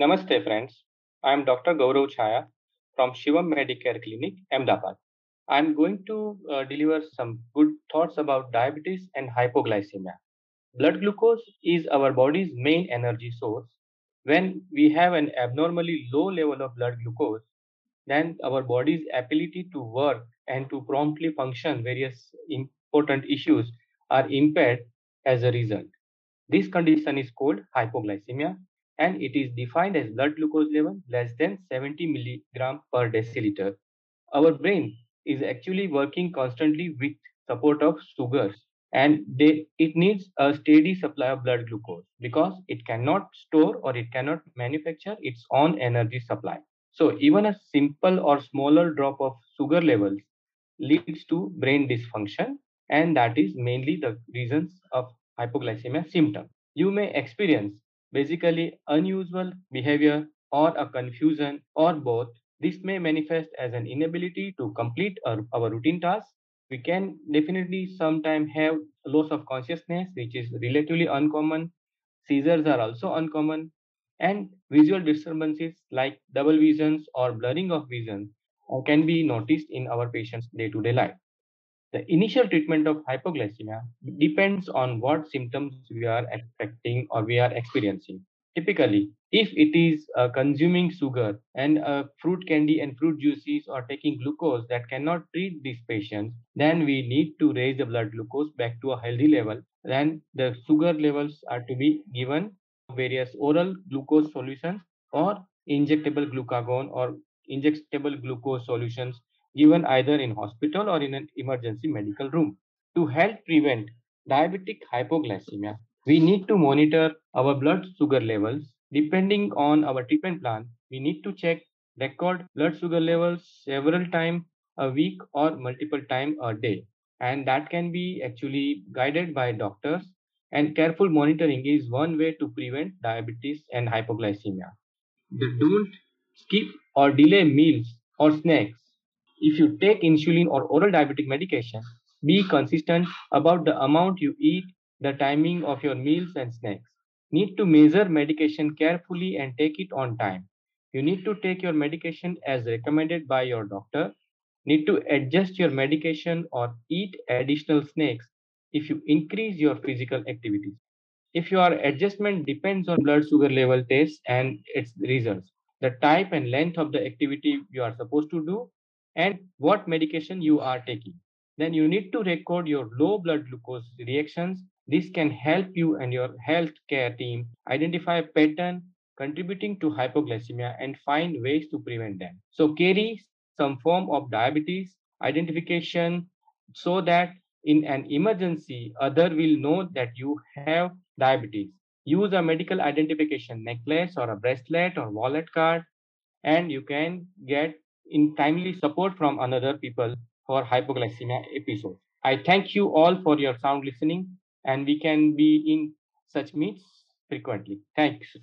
Namaste, friends. I am Dr. Gaurav Chaya from Shivam Medicare Clinic, Ahmedabad. I am going to uh, deliver some good thoughts about diabetes and hypoglycemia. Blood glucose is our body's main energy source. When we have an abnormally low level of blood glucose, then our body's ability to work and to promptly function various important issues are impaired as a result. This condition is called hypoglycemia and it is defined as blood glucose level less than 70 milligram per deciliter. Our brain is actually working constantly with support of sugars and they, it needs a steady supply of blood glucose because it cannot store or it cannot manufacture its own energy supply. So even a simple or smaller drop of sugar levels leads to brain dysfunction and that is mainly the reasons of hypoglycemia symptom. You may experience basically unusual behavior or a confusion or both. This may manifest as an inability to complete our, our routine tasks. We can definitely sometimes have loss of consciousness, which is relatively uncommon. Seizures are also uncommon. And visual disturbances like double visions or blurring of vision can be noticed in our patients' day to day life. The initial treatment of hypoglycemia depends on what symptoms we are expecting or we are experiencing. Typically, if it is uh, consuming sugar and uh, fruit candy and fruit juices or taking glucose that cannot treat these patients, then we need to raise the blood glucose back to a healthy level. Then the sugar levels are to be given various oral glucose solutions or injectable glucagon or injectable glucose solutions given either in hospital or in an emergency medical room. To help prevent diabetic hypoglycemia, we need to monitor our blood sugar levels. Depending on our treatment plan, we need to check record blood sugar levels several times a week or multiple times a day. And that can be actually guided by doctors. And careful monitoring is one way to prevent diabetes and hypoglycemia. Don't skip or delay meals or snacks if you take insulin or oral diabetic medication, be consistent about the amount you eat, the timing of your meals and snacks. Need to measure medication carefully and take it on time. You need to take your medication as recommended by your doctor. Need to adjust your medication or eat additional snacks if you increase your physical activities. If your adjustment depends on blood sugar level tests and its results, the type and length of the activity you are supposed to do, and what medication you are taking. Then you need to record your low blood glucose reactions. This can help you and your health care team identify a pattern contributing to hypoglycemia and find ways to prevent them. So carry some form of diabetes identification so that in an emergency, other will know that you have diabetes. Use a medical identification necklace or a bracelet or wallet card and you can get in timely support from another people for hypoglycemia episodes. I thank you all for your sound listening and we can be in such meets frequently. Thanks.